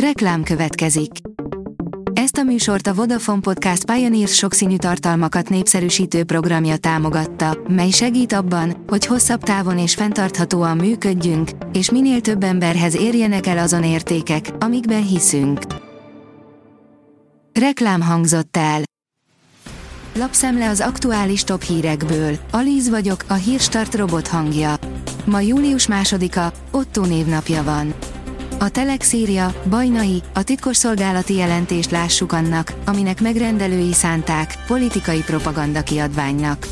Reklám következik. Ezt a műsort a Vodafone Podcast Pioneers sokszínű tartalmakat népszerűsítő programja támogatta, mely segít abban, hogy hosszabb távon és fenntarthatóan működjünk, és minél több emberhez érjenek el azon értékek, amikben hiszünk. Reklám hangzott el. Lapszemle az aktuális top hírekből. Alíz vagyok, a hírstart robot hangja. Ma július másodika, Otto névnapja van. A Telex írja, Bajnai, a titkosszolgálati jelentést lássuk annak, aminek megrendelői szánták, politikai propaganda kiadványnak.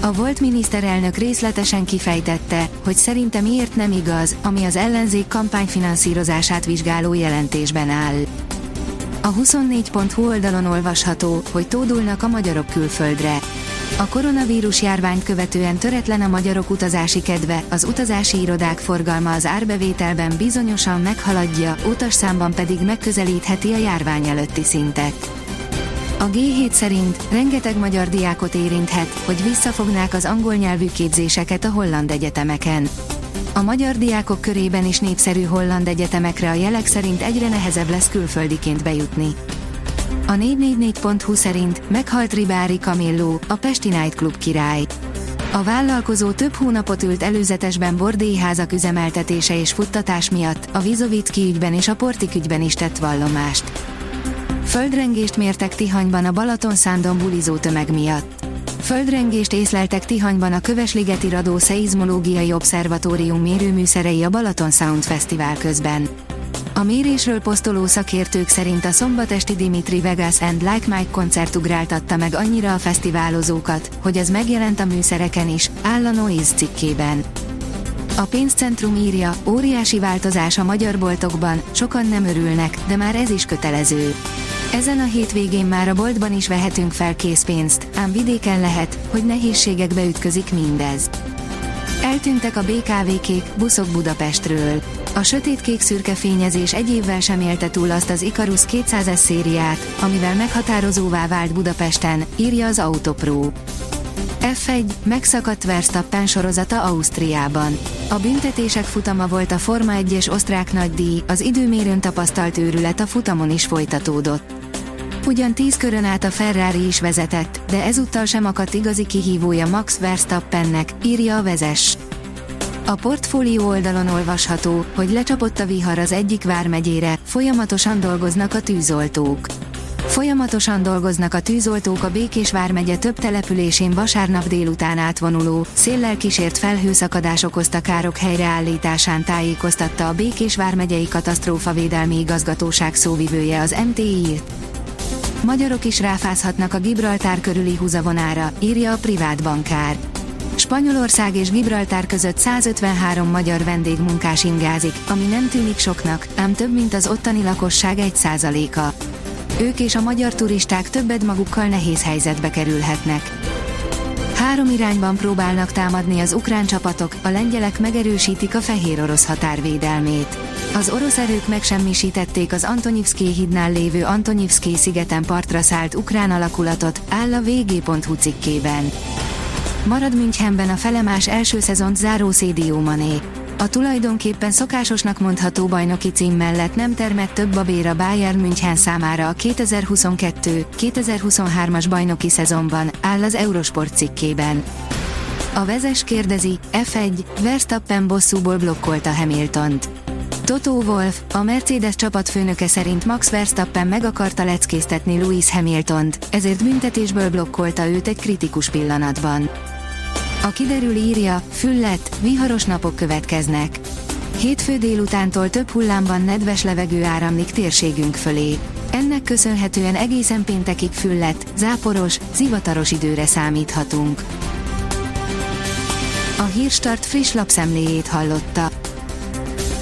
A volt miniszterelnök részletesen kifejtette, hogy szerinte miért nem igaz, ami az ellenzék kampányfinanszírozását vizsgáló jelentésben áll. A 24.hu oldalon olvasható, hogy tódulnak a magyarok külföldre. A koronavírus járványt követően töretlen a magyarok utazási kedve, az utazási irodák forgalma az árbevételben bizonyosan meghaladja, utasszámban pedig megközelítheti a járvány előtti szintet. A G7 szerint rengeteg magyar diákot érinthet, hogy visszafognák az angol nyelvű képzéseket a holland egyetemeken. A magyar diákok körében is népszerű holland egyetemekre a jelek szerint egyre nehezebb lesz külföldiként bejutni. A 444.hu szerint meghalt Ribári Camillo, a Pesti Club király. A vállalkozó több hónapot ült előzetesben bordélyházak üzemeltetése és futtatás miatt, a Vizovicki ügyben és a Portik ügyben is tett vallomást. Földrengést mértek Tihanyban a Balaton Szándon bulizó tömeg miatt. Földrengést észleltek Tihanyban a Kövesligeti Radó Szeizmológiai Obszervatórium mérőműszerei a Balaton Sound Fesztivál közben. A mérésről posztoló szakértők szerint a szombatesti Dimitri Vegas and Like Mike koncert ugráltatta meg annyira a fesztiválozókat, hogy ez megjelent a műszereken is, áll a Noise cikkében. A pénzcentrum írja, óriási változás a magyar boltokban, sokan nem örülnek, de már ez is kötelező. Ezen a hétvégén már a boltban is vehetünk fel készpénzt, ám vidéken lehet, hogy nehézségekbe ütközik mindez. Eltűntek a BKV-kék, buszok Budapestről. A sötétkék szürke fényezés egy évvel sem élte túl azt az Icarus 200-es szériát, amivel meghatározóvá vált Budapesten, írja az Autopro. F1, megszakadt Verstappen sorozata Ausztriában. A büntetések futama volt a Forma 1-es osztrák nagydíj, az időmérőn tapasztalt őrület a futamon is folytatódott. Ugyan tíz körön át a Ferrari is vezetett, de ezúttal sem akadt igazi kihívója Max Verstappennek, írja a vezes. A portfólió oldalon olvasható, hogy lecsapott a vihar az egyik vármegyére, folyamatosan dolgoznak a tűzoltók. Folyamatosan dolgoznak a tűzoltók a Békés vármegye több településén vasárnap délután átvonuló, széllel kísért felhőszakadás okozta károk helyreállításán tájékoztatta a Békés vármegyei katasztrófavédelmi igazgatóság szóvivője az MTI. Magyarok is ráfázhatnak a Gibraltár körüli húzavonára, írja a privát bankár. Spanyolország és Gibraltár között 153 magyar vendégmunkás ingázik, ami nem tűnik soknak, ám több mint az ottani lakosság 1%-a. Ők és a magyar turisták többet magukkal nehéz helyzetbe kerülhetnek. Három irányban próbálnak támadni az ukrán csapatok, a lengyelek megerősítik a fehér orosz határvédelmét. Az orosz erők megsemmisítették az Antonyivszki hídnál lévő Antonyivszki szigeten partra szállt ukrán alakulatot, áll a vg.hu cikkében. Marad Münchenben a felemás első szezont záró Szédió Mané. A tulajdonképpen szokásosnak mondható bajnoki cím mellett nem termett több a bér Bayern München számára a 2022-2023-as bajnoki szezonban, áll az Eurosport cikkében. A vezes kérdezi, F1, Verstappen bosszúból blokkolta Hamiltont. Toto Wolf, a Mercedes csapatfőnöke szerint Max Verstappen meg akarta leckéztetni Lewis Hamiltont, ezért büntetésből blokkolta őt egy kritikus pillanatban. A kiderül írja, füllet, viharos napok következnek. Hétfő délutántól több hullámban nedves levegő áramlik térségünk fölé. Ennek köszönhetően egészen péntekig füllet, záporos, zivataros időre számíthatunk. A Hírstart friss lapszemléjét hallotta.